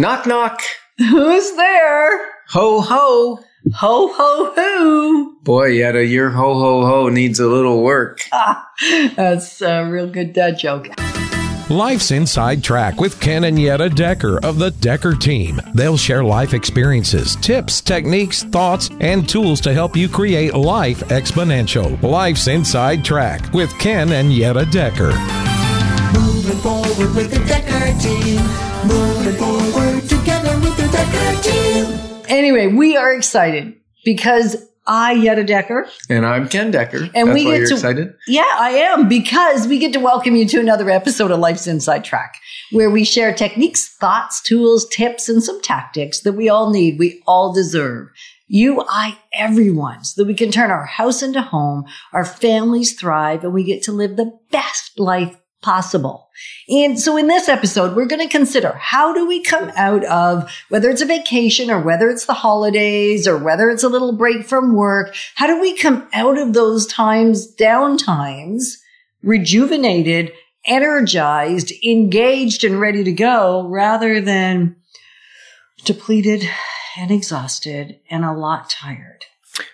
Knock, knock. Who's there? Ho, ho. Ho, ho, ho. Boy, Yetta, your ho, ho, ho needs a little work. Ah, that's a real good dad joke. Life's Inside Track with Ken and Yetta Decker of the Decker team. They'll share life experiences, tips, techniques, thoughts, and tools to help you create life exponential. Life's Inside Track with Ken and Yetta Decker. Moving forward with the Decker team. Moving forward Anyway, we are excited because I, Yetta Decker, And I'm Ken Decker. And That's we get to- excited? Yeah, I am because we get to welcome you to another episode of Life's Inside Track, where we share techniques, thoughts, tools, tips, and some tactics that we all need, we all deserve. You, I, everyone, so that we can turn our house into home, our families thrive, and we get to live the best life possible. And so in this episode, we're going to consider how do we come out of whether it's a vacation or whether it's the holidays or whether it's a little break from work. How do we come out of those times, down times, rejuvenated, energized, engaged and ready to go rather than depleted and exhausted and a lot tired.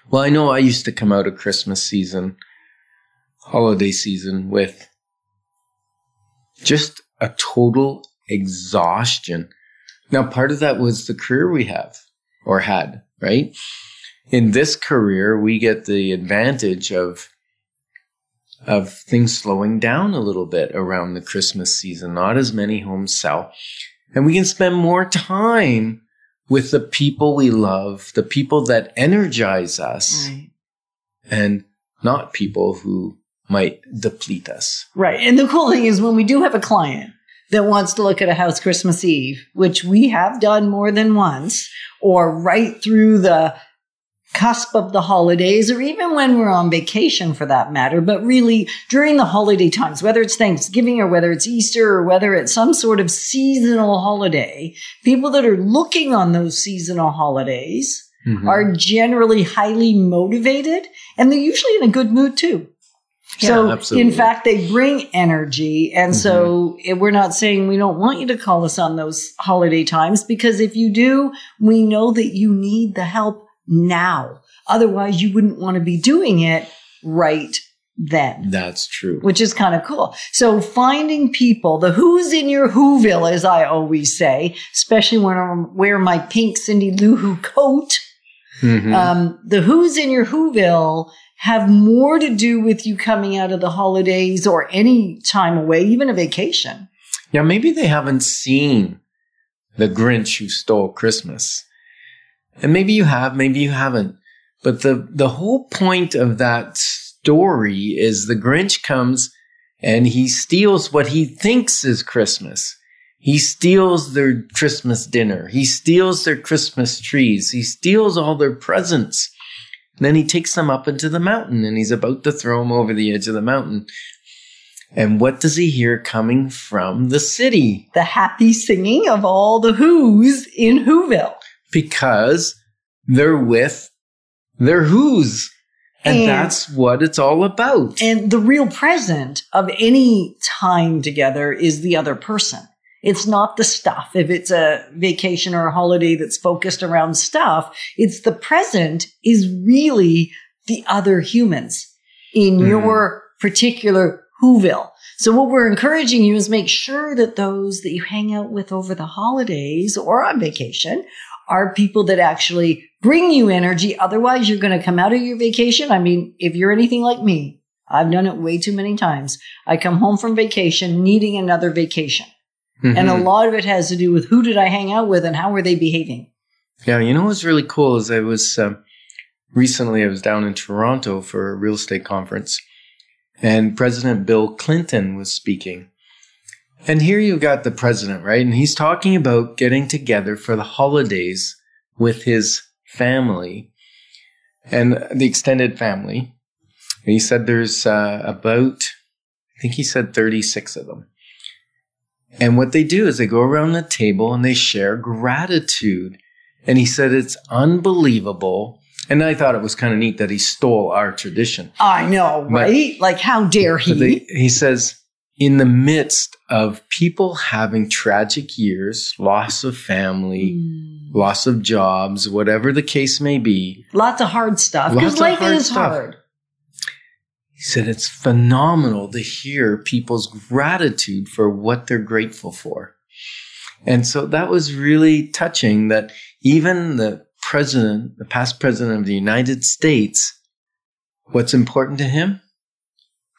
Well, I know I used to come out of Christmas season, holiday season with just a total exhaustion. Now, part of that was the career we have or had, right? In this career, we get the advantage of of things slowing down a little bit around the Christmas season. Not as many homes sell. And we can spend more time with the people we love, the people that energize us, Right. and not people who might deplete us. Right. And the cool thing is when we do have a client that wants to look at a house Christmas Eve, which we have done more than once, or right through the cusp of the holidays, or even when we're on vacation for that matter, but really during the holiday times, whether it's Thanksgiving or whether it's Easter or whether it's some sort of seasonal holiday, people that are looking on those seasonal holidays Mhm. are generally highly motivated and they're usually in a good mood too. So, absolutely. in fact, they bring energy. And so, if we're not saying we don't want you to call us on those holiday times because if you do, we know that you need the help now. Otherwise, you wouldn't want to be doing it right then That's true. which is kind of cool. So finding people, the who's in your Whoville, as I always say, especially when I wear my pink Cindy Lou Who coat, Mhm. um, the who's in your Whoville have more to do with you coming out of the holidays or any time away, even a vacation. yeah, maybe they haven't seen the Grinch who stole Christmas. And maybe you have, maybe you haven't. But the, the whole point of that story is the Grinch comes and he steals what he thinks is Christmas. He steals their Christmas dinner. He steals their Christmas trees. He steals all their presents. Then he takes them up into the mountain and he's about to throw them over the edge of the mountain. And what does he hear coming from the city? The happy singing of all the who's in Whoville. Because they're with their who's. And, And- that's what it's all about. And the real present of any time together is the other person. It's not the stuff. If it's a vacation or a holiday that's focused around stuff, it's the present is really the other humans in Mhm. your particular Whoville. So what we're encouraging you is make sure that those that you hang out with over the holidays or on vacation are people that actually bring you energy. Otherwise, you're going to come out of your vacation. I mean, if you're anything like me, I've done it way too many times. I come home from vacation needing another vacation. And a Mhm. lot of it has to do with who did I hang out with and how were they behaving? yeah, you know what's really cool is I was um, recently I was down in Toronto for a real estate conference, and President Bill Clinton was speaking. And here you've got the president, right? And he's talking about getting together for the holidays with his family and the extended family. And he said there's uh, about, I think he said 36 of them. And what they do is they go around the table and they share gratitude. And he said it's unbelievable. And I thought it was kind of neat that he stole our tradition. I know, But- right? like, how dare he? They, he says in the midst of people having tragic years, loss of family, Mm. loss of jobs, whatever the case may be, Lots of hard stuff because life hard is stuff. hard. Said it's phenomenal to hear people's gratitude for what they're grateful for. And so that was really touching that even the president, the past president of the United States, what's important to him?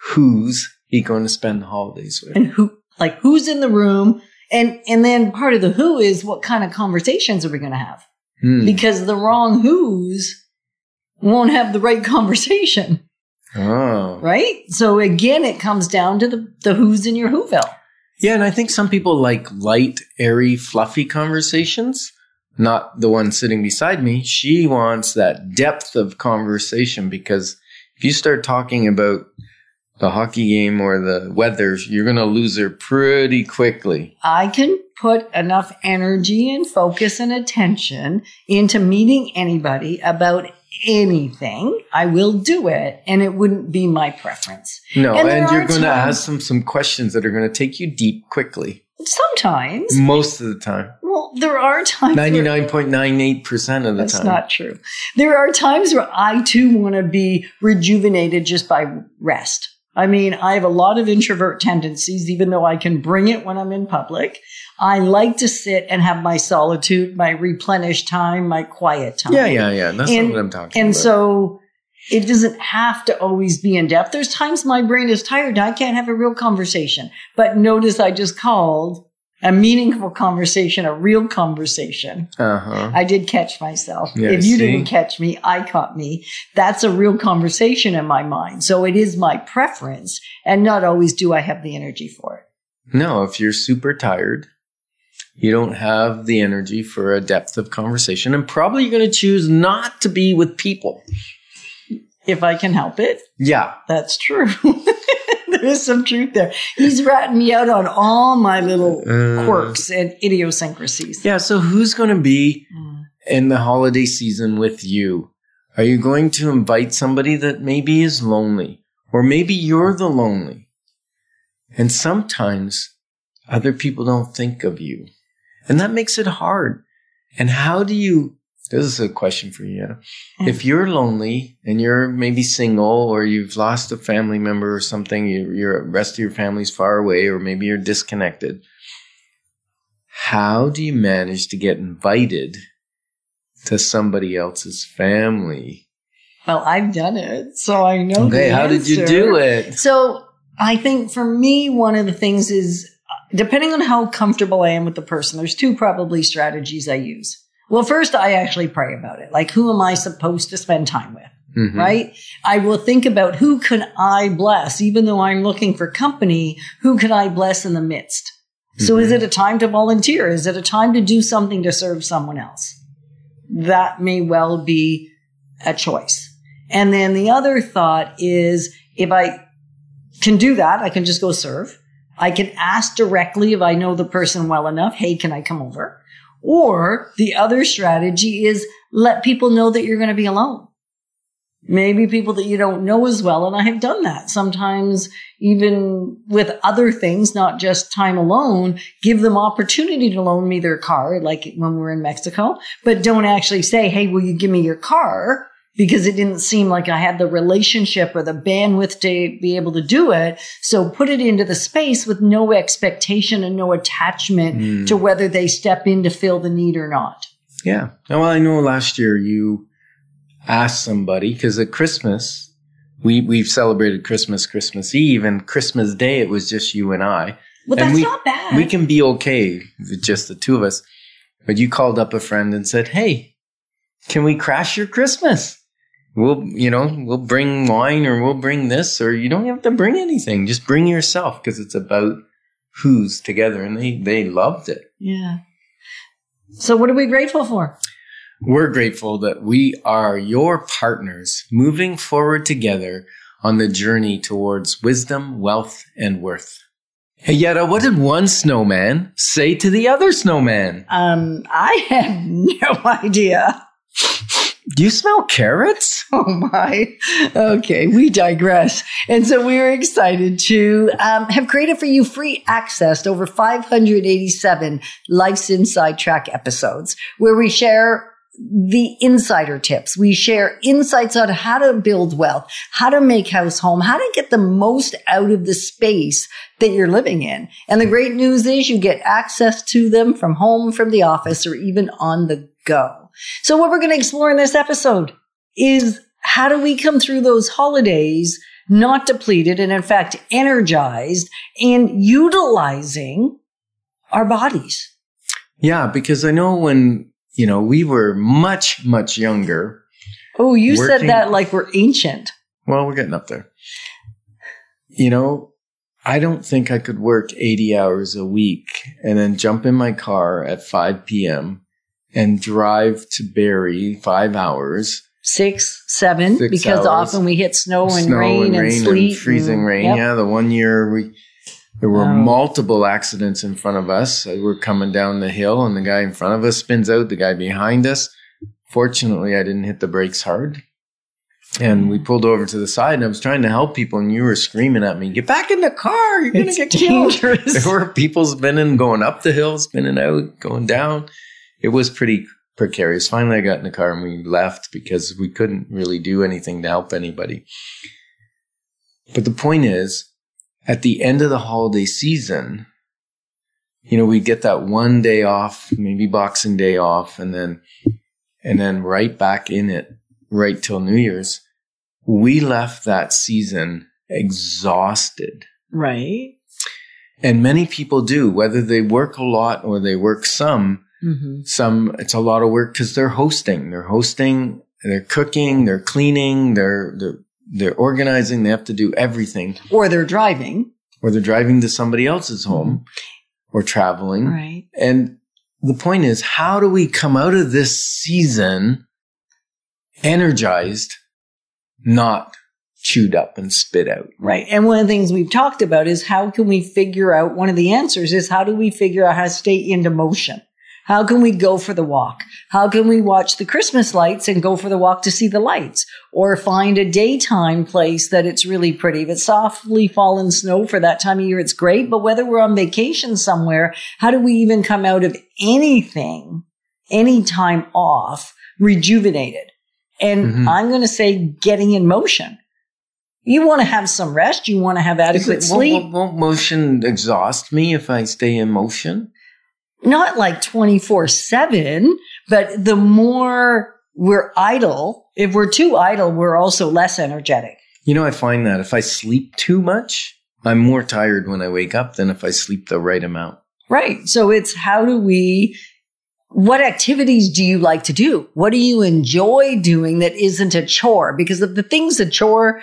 Who's he going to spend the holidays with? And who, like, who's in the room? And and then part of the who is what kind of conversations are we going to have? Hmm. Because the wrong who's won't have the right conversation, Oh. right? So again, it comes down to the the who's in your whoville. Yeah, and I think some people like light, airy, fluffy conversations. Not the one sitting beside me. She wants that depth of conversation because if you start talking about the hockey game or the weather, you're going to lose her pretty quickly. I can put enough energy and focus and attention into meeting anybody about anything. I will do it, and it wouldn't be my preference. No, And and, you're going to ask them some questions that are going to take you deep quickly. Sometimes, Most of the time. well, there are times. 99.98% of the That's time. That's not true. There are times where I too want to be rejuvenated just by rest. I mean, I have a lot of introvert tendencies, even though I can bring it when I'm in public. I like to sit and have my solitude, my replenished time, my quiet time. yeah, yeah, yeah. That's And- what I'm talking And about. And so it doesn't have to always be in depth. There's times my brain is tired and I can't have a real conversation. But notice I just called a meaningful conversation, a real conversation. uh-huh. I did catch myself. Yeah, if you see? didn't catch me, I caught me. That's a real conversation in my mind. So it is my preference. And not always do I have the energy for it. No, if you're super tired, you don't have the energy for a depth of conversation, and probably you're going to choose not to be with people. If I can help it, Yeah. that's true. there is some truth there. He's ratting me out on all my little Uh, quirks and idiosyncrasies. Yeah. So who's going to be Mm. in the holiday season with you? Are you going to invite somebody that maybe is lonely, or maybe you're the lonely? And sometimes other people don't think of you, and that makes it hard. And how do you? This is a question for you. Anna. If you're lonely and you're maybe single or you've lost a family member or something, you, your rest of your family's far away, or maybe you're disconnected. How do you manage to get invited to somebody else's family? Well, I've done it, so I know. Okay, how did you do it? So I think for me, one of the things is depending on how comfortable I am with the person, there's two probably strategies I use. Well, first, I actually pray about it. Like, who am I supposed to spend time with? Mhm. Right? I will think about who can I bless, even though I'm looking for company, who can I bless in the midst? So is it a time to volunteer? Is it a time to do something to serve someone else? That may well be a choice. And then the other thought is if I can do that, I can just go serve. I can ask directly if I know the person well enough, hey, can I come over? Or the other strategy is let people know that you're going to be alone. Maybe people that you don't know as well. And I have done that sometimes even with other things, not just time alone, give them opportunity to loan me their car, like when we were in Mexico, but don't actually say, Hey, will you give me your car? Because it didn't seem like I had the relationship or the bandwidth to be able to do it. So put it into the space with no expectation and no attachment Mm. to whether they step in to fill the need or not. Yeah. Well, I know last year you asked somebody because at Christmas we we've celebrated Christmas, Christmas Eve, and Christmas Day it was just you and I. Well, And that's we- not bad. We can be okay with just the two of us. But you called up a friend and said, "Hey, can we crash your Christmas? We'll, you know, we'll bring wine or we'll bring this, or you don't have to bring anything. Just bring yourself because it's about who's together." And they they loved it. yeah. So what are we grateful for? We're grateful that we are your partners moving forward together on the journey towards wisdom, wealth, and worth. Hey, Yetta, what did one snowman say to the other snowman? Um, I have no idea. Do you smell carrots? Oh my. Okay, we digress. And so we are excited to um, have created for you free access to over 587 Life's Inside Track episodes where we share the insider tips. We share insights on how to build wealth, how to make house home, how to get the most out of the space that you're living in. And the great news is you get access to them from home, from the office, or even on the go. So what we're going to explore in this episode is how do we come through those holidays not depleted and in fact energized and utilizing our bodies. Yeah, because I know when, you know, we were much, much younger. Oh, you Working- said that like we're ancient. Well, we're getting up there. You know, I don't think I could work 80 hours a week and then jump in my car at 5 p.m. and drive to Barrie five hours. Six, seven, Six because hours. often we hit snow and snow rain and, sleet. freezing and- rain. Yep. Yeah, the one year we there were Oh. multiple accidents in front of us. We're coming down the hill, and the guy in front of us spins out. The guy behind us. Fortunately, I didn't hit the brakes hard, and we pulled over to the side. And I was trying to help people, and you were screaming at me, "Get back in the car! You're gonna It's get killed!" dangerous. There were people spinning, going up the hill, spinning out, going down. It was pretty precarious. Finally, I got in the car and we left because we couldn't really do anything to help anybody. But the point is, at the end of the holiday season, you know, we get that one day off, maybe Boxing Day off, and then, and then right back in it, right till New Year's. We left that season exhausted. Right. And many people do, whether they work a lot or they work some, hmm some, it's a lot of work because they're hosting, they're hosting, they're cooking, they're cleaning, they're, they're, they're organizing, they have to do everything Or they're driving. or they're driving to somebody else's home or traveling. Right. And the point is, how do we come out of this season energized, not chewed up and spit out? Right. And one of the things we've talked about is how can we figure out one of the answers is how do we figure out how to stay into motion? How can we go for the walk? How can we watch the Christmas lights and go for the walk to see the lights? Or find a daytime place that it's really pretty. If it's softly fallen snow for that time of year, it's great. But whether we're on vacation somewhere, how do we even come out of anything, any time off, rejuvenated? And Mhm. I'm going to say getting in motion. You want to have some rest. You want to have adequate it- sleep. Won't, won't motion exhaust me if I stay in motion? Not like 24 seven, but the more we're idle, if we're too idle, we're also less energetic. You know, I find that if I sleep too much, I'm more tired when I wake up than if I sleep the right amount. Right. So it's how do we, what activities do you like to do? What do you enjoy doing that isn't a chore? Because if the thing's a chore,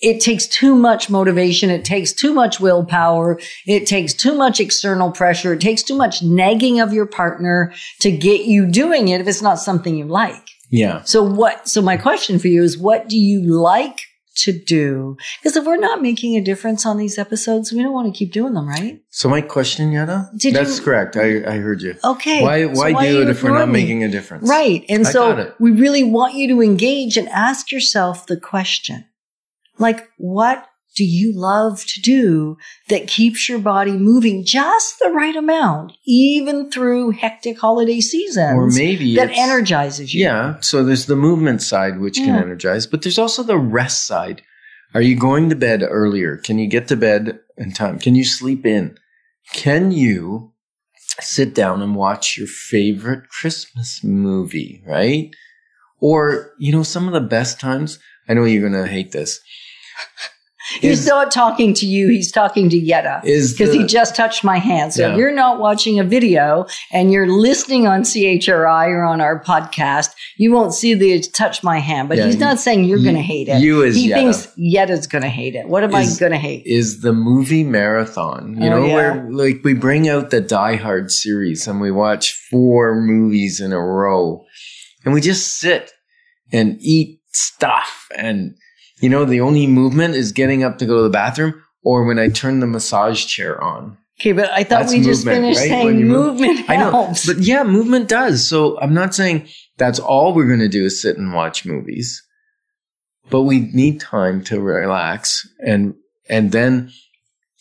it takes too much motivation. It takes too much willpower. It takes too much external pressure. It takes too much nagging of your partner to get you doing it if it's not something you like. Yeah. So what, so my question for you is what do you like to do? Because if we're not making a difference on these episodes, we don't want to keep doing them, right? So my question, Yetta? Did That's you- correct. I, I heard you. Okay. Why So why, do it if we're not me? making a difference? Right. And I so we really want you to engage and ask yourself the question, like, what do you love to do that keeps your body moving just the right amount, even through hectic holiday seasons Or maybe that energizes you? Yeah. So there's the movement side, which can energize, but there's also the rest side. Are you going to bed earlier? Can you get to bed in time? Can you sleep in? Can you sit down and watch your favorite Christmas movie, right? Or, you know, some of the best times, I know you're going to hate this. He's not talking to you. He's talking to Yetta. Because he just touched my hand. So Yeah. if you're not watching a video and you're listening on CHRI or on our podcast, you won't see the touch my hand. But Yeah, he's not saying you're you- going to hate it. you as he Yetta. thinks Yetta's going to hate it. What am I going to hate? is the movie marathon. You Oh, know, yeah. where like we bring out the Die Hard series and we watch four movies in a row and we just sit and eat stuff. And, you know, the only movement is getting up to go to the bathroom or when I turn the massage chair on. Okay, but I thought That's we just finished right? saying When you move- movement I know, helps. but yeah, movement does. So I'm not saying that's all we're going to do is sit and watch movies, but we need time to relax and and then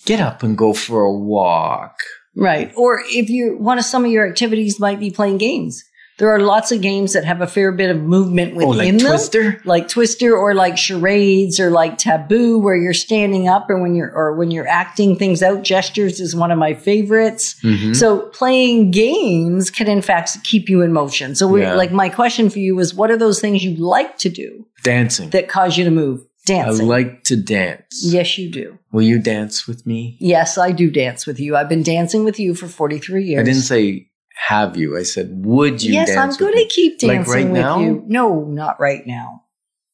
get up and go for a walk. Right. Or if you one of some of your activities might be playing games. There are lots of games that have a fair bit of movement Oh, within like them. Twister. Like Twister or like charades or like taboo where you're standing up or when you're or when you're acting things out. Gestures is one of my favorites. Mhm. So playing games can in fact keep you in motion. So we're Yeah. like my question for you is what are those things you like to do Dancing. that cause you to move? Dancing. I like to dance. yes, you do. Will you dance with me? Yes, I do dance with you. I've been dancing with you for 43 years. I didn't say have you. I said would you yes, I'm going to keep Like dancing right with now? you. No, not right now.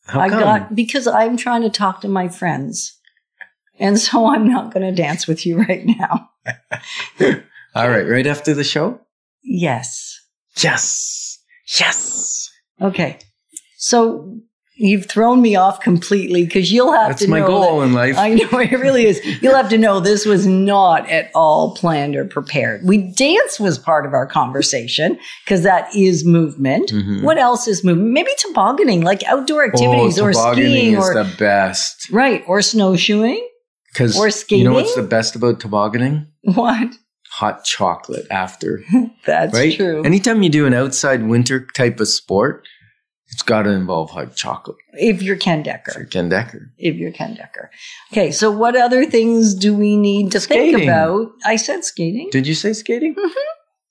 How I come? got because I'm trying to talk to my friends. And so I'm not going to dance with you right now. All right, right after the show? Yes. Yes. Yes. Okay. So you've thrown me off completely because you'll have That's to my goal that- in life. I know it really is. You'll have to know this was not at all planned or prepared. We dance was part of our conversation because that is movement. Mhm. What else is movement? Maybe tobogganing, like outdoor activities oh, or skiing is or the best. right or snowshoeing. Because Or you know what's the best about tobogganing? What? Hot chocolate after, That's right? true. Anytime you do an outside winter type of sport, it's got to involve hot chocolate if you're Ken Decker. Ken Decker. If you're Ken Decker. Okay, so what other things do we need to think about? I said skating. Did you say skating? Mhm.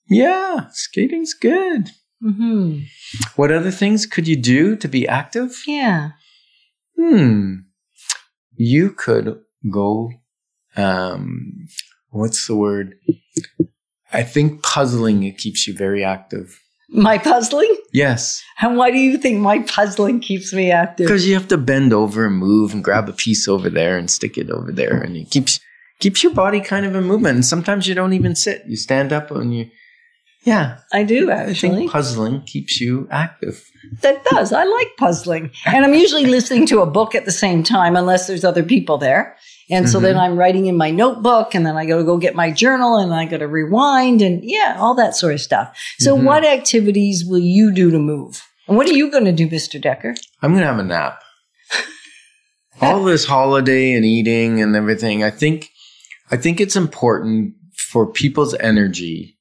Yeah, skating's good. hmm What other things could you do to be active? Yeah. Hmm. You could go, um, what's the word? I think puzzling, it keeps you very active. My puzzling? Yes. And why do you think my puzzling keeps me active? Because you have to bend over and move and grab a piece over there and stick it over there. And it keeps, keeps your body kind of in movement. And sometimes you don't even sit. You stand up and you, yeah. I do I actually. think puzzling keeps you active. That does. I like puzzling. And I'm usually listening to a book at the same time, unless there's other people there. And so Mm-hmm. then I'm writing in my notebook and then I got to go get my journal and I got to rewind and yeah, all that sort of stuff. So Mhm. what activities will you do to move? And what are you going to do, Mr. Decker? I'm going to have a nap. All this holiday and eating and everything, I think, I think it's important for people's energy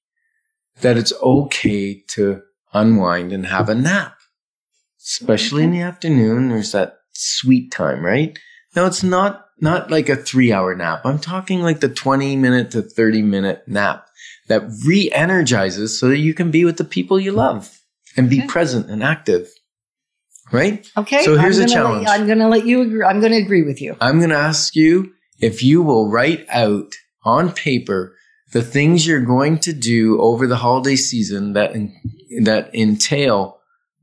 that it's okay to unwind and have a nap, especially in the afternoon. There's that sweet time, right? Now it's not, not like a three hour nap. I'm talking like the 20 minute to 30 minute nap that re-energizes so that you can be with the people you love and be Okay. present and active. Right? Okay. So here's a challenge. Let, I'm going to let you agree. I'm going to agree with you. I'm going to ask you if you will write out on paper the things you're going to do over the holiday season that that entail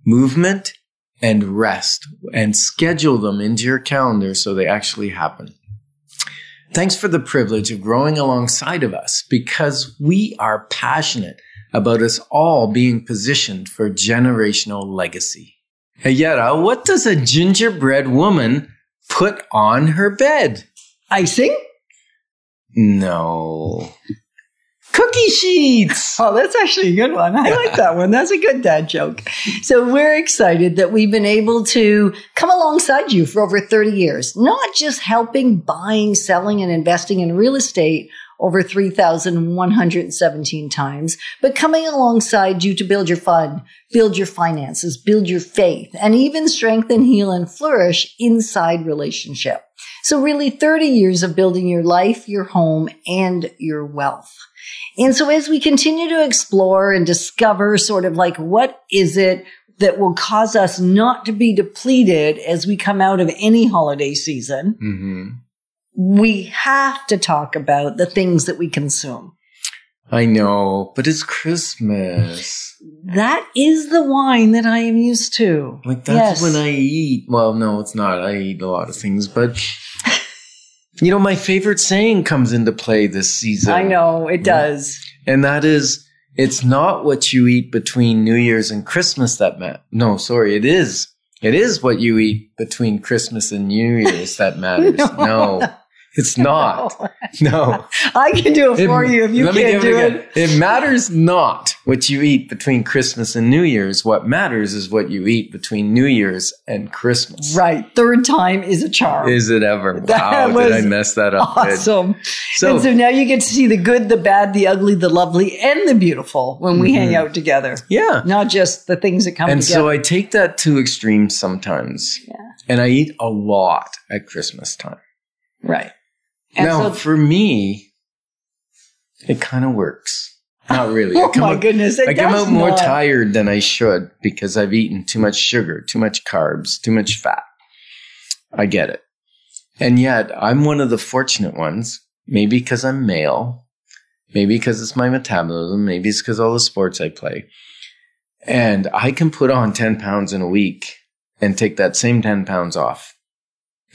movement and rest and schedule them into your calendar so they actually happen. Thanks for the privilege of growing alongside of us because we are passionate about us all being positioned for generational legacy. Hey, Yetta, what does a gingerbread woman put on her bed? Icing? No. Cookie sheets! Oh, that's actually a good one. I like that one. That's a good dad joke. So we're excited that we've been able to come alongside you for over 30 years, not just helping buying, selling, and investing in real estate over 3,117 times, but coming alongside you to build your fund, build your finances, build your faith, and even strengthen, heal, and flourish inside relationship. So really 30 years of building your life, your home, and your wealth. And so as we continue to explore and discover sort of like what is it that will cause us not to be depleted as we come out of any holiday season, hmm we have to talk about the things that we consume. I know, but it's Christmas. That is the wine that I am used to. Like that's Yes. when I eat. Well, no, it's not. I eat a lot of things, but you know, my favorite saying comes into play this season. I know it does. And that is, it's not what you eat between New Year's and Christmas that matters. No, sorry, it is. It is what you eat between Christmas and New Year's that matters. No. no. It's not. No. I can do it for you if you can't do again. it. It matters not what you eat between Christmas and New Year's. What matters is what you eat between New Year's and Christmas. Right. Third time is a charm. Is it ever? That Wow, did I mess that up? awesome. So- and so now you get to see the good, the bad, the ugly, the lovely, and the beautiful when we hang Mhm. out together. Yeah. Not just the things that come And together. so I take that to extremes sometimes. Yeah. And I eat a lot at Christmas time. right. And now, so, for me, it kind of works. Not really. Oh come my out- goodness. I come out more not. tired than I should because I've eaten too much sugar, too much carbs, too much fat. I get it. And yet, I'm one of the fortunate ones, maybe because I'm male, maybe because it's my metabolism, maybe it's because all the sports I play. And I can put on 10 pounds in a week and take that same 10 pounds off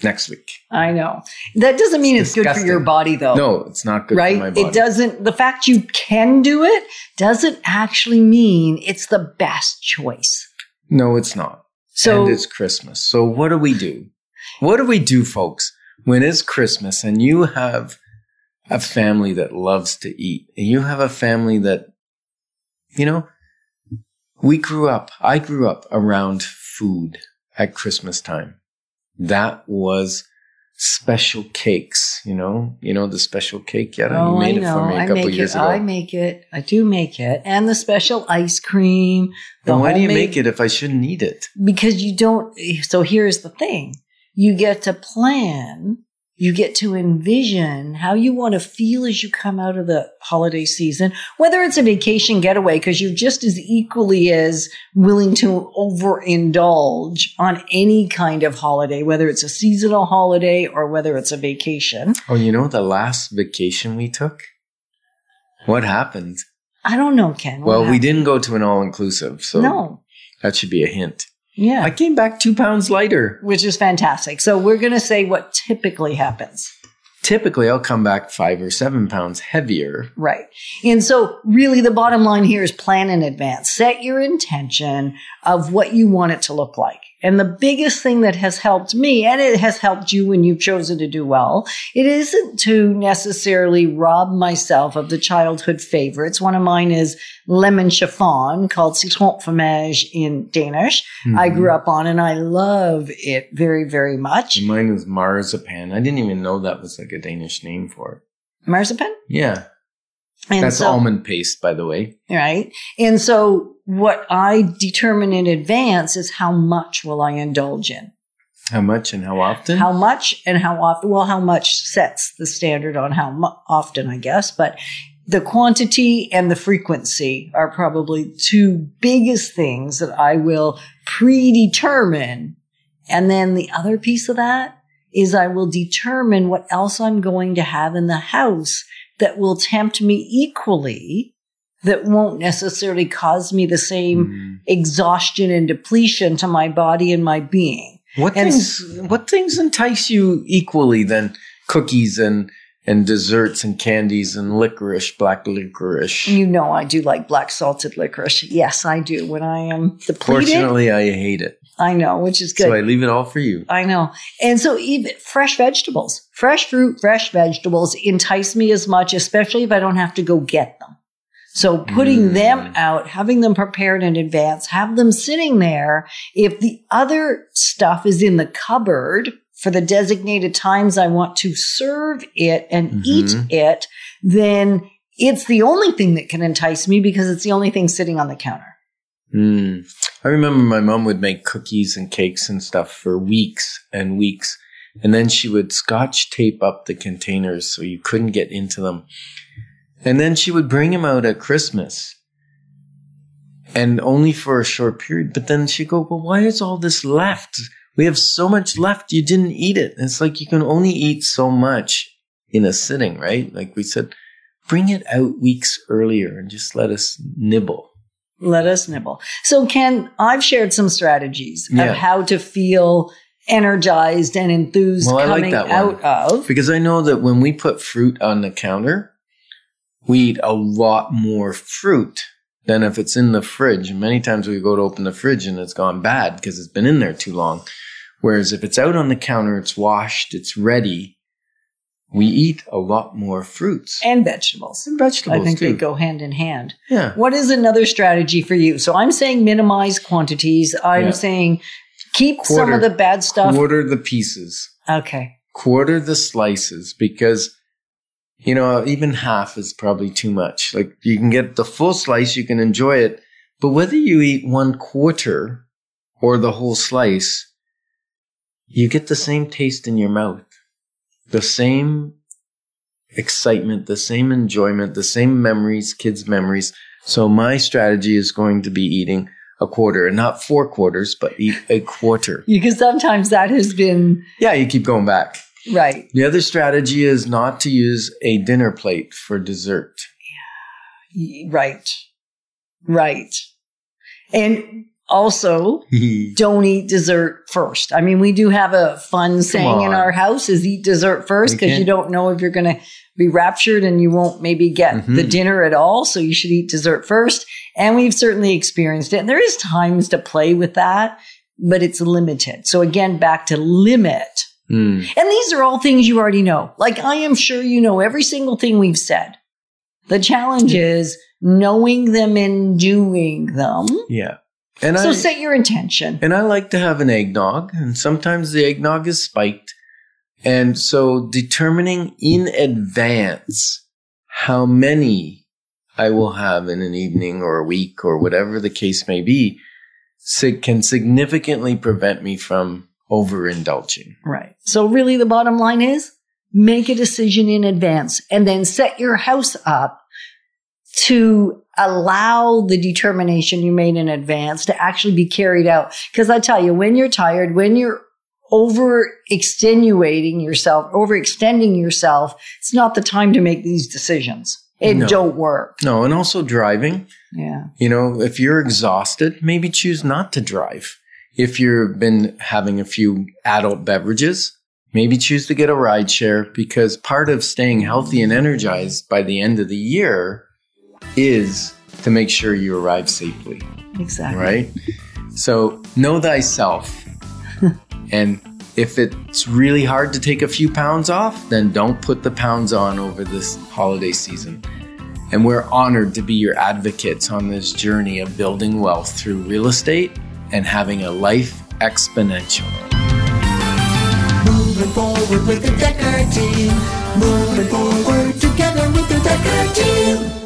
next week. I know. That doesn't mean it's, good for your body, though. No, it's not good right? for my body. It doesn't, the fact you can do it doesn't actually mean it's the best choice. No, it's not. So, and it's Christmas. So what do we do? What do we do, folks, when it's Christmas and you have a family that loves to eat and you have a family that, you know, we grew up, I grew up around food at Christmas time. That was special cakes, you know, you know, the special cake Yeah, oh, you made I it for me a I couple make years it. ago. I make it. I do make it. And the special ice cream. The Then why do you make it if I shouldn't eat it? because you don't so here's the thing you get to plan you get to envision how you want to feel as you come out of the holiday season whether it's a vacation getaway because you're just as equally as willing to overindulge on any kind of holiday whether it's a seasonal holiday or whether it's a vacation Oh, you know the last vacation we took? What happened? i don't know ken Well, we didn't go to an all inclusive, so no that should be a hint. Yeah I came back two pounds lighter. which is fantastic so we're going to say what typically happens Typically, I'll come back five or seven pounds heavier. Right. And so really the bottom line here is plan in advance. Set your intention of what you want it to look like. And the biggest thing that has helped me, and it has helped you when you've chosen to do well, it isn't to necessarily rob myself of the childhood favorites. One of mine is lemon chiffon called citron fromage in Danish. I mm-hmm. grew up on and I love it very, very much. And mine is marzipan. I didn't even know that was like a Danish name for it. Marzipan? Yeah, And that's so- almond paste, by the way. right? And so what I determine in advance is how much will I indulge in? How much and how often? How much and how often? Well, how much sets the standard on how mu- often, I guess, but the quantity and the frequency are probably two biggest things that I will predetermine. And then the other piece of that is I will determine what else I'm going to have in the house that will tempt me equally that won't necessarily cause me the same Mm. exhaustion and depletion to my body and my being. What And things? What things entice you equally than cookies and and desserts and candies and licorice, black licorice? You know, I do like black salted licorice. Yes, I do. When I am depleted, Fortunately, I hate it, I know, which is good. so I leave it all for you. I know. And so even fresh vegetables, fresh fruit, fresh vegetables entice me as much, especially if I don't have to go get them. So putting Mm. them out, having them prepared in advance, have them sitting there. If the other stuff is in the cupboard for the designated times I want to serve it and eat Mhm. it, then it's the only thing that can entice me because it's the only thing sitting on the counter. Mm. I remember my mom would make cookies and cakes and stuff for weeks and weeks. And then she would scotch tape up the containers so you couldn't get into them. And then she would bring them out at Christmas. And only for a short period. But then she'd go, Well, why is all this left? We have so much left. You didn't eat it. It's like you can only eat so much in a sitting, right? Like we said, bring it out weeks earlier and just let us nibble. Let us nibble. So, Ken, I've shared some strategies Yeah. of how to feel energized and enthused Well, I like coming one. out of. Because I know that when we put fruit on the counter, we eat a lot more fruit than if it's in the fridge. Many times we go to open the fridge and it's gone bad because it's been in there too long. Whereas if it's out on the counter, it's washed, it's ready. We eat a lot more fruits And vegetables. and vegetables I think too. they go hand in hand. yeah. What is another strategy for you? So I'm saying minimize quantities. I'm Yeah. saying keep some of the bad stuff. Quarter the pieces, Okay. quarter the slices because you know even half is probably too much. Like you can get the full slice, you can enjoy it, but whether you eat one quarter or the whole slice, you get the same taste in your mouth, the same excitement, the same enjoyment, the same memories, kids' memories. So my strategy is going to be eating a quarter and not four quarters, but eat a quarter. Because sometimes that has been Yeah, you keep going back. right. The other strategy is not to use a dinner plate for dessert. Y- Right. Right. And also don't eat dessert first. I mean, we do have a fun saying in our house is eat dessert first because you don't know if you're going to be raptured and you won't maybe get Mhm. the dinner at all. So you should eat dessert first. And we've certainly experienced it. And there is times to play with that, but it's limited. So again, back to limit. Hmm. And these are all things you already know. Like I am sure you know every single thing we've said. The challenge is knowing them and doing them. Yeah. And So I set your intention. and I like to have an eggnog, and sometimes the eggnog is spiked. And so determining in advance how many I will have in an evening or a week or whatever the case may be can significantly prevent me from overindulging. Right. So really the bottom line is make a decision in advance and then set your house up to allow the determination you made in advance to actually be carried out. Cause I tell you, when you're tired, when you're over extenuating yourself, overextending yourself, it's not the time to make these decisions. It No. don't work. No, and also driving. Yeah. You know, if you're exhausted, maybe choose not to drive. If you've been having a few adult beverages, maybe choose to get a ride share because part of staying healthy and energized by the end of the year is to make sure you arrive safely, Exactly. right? So know thyself. and if it's really hard to take a few pounds off, then don't put the pounds on over this holiday season. And we're honored to be your advocates on this journey of building wealth through real estate and having a life exponential. Moving forward with the Decker team. Moving forward together with the Decker team.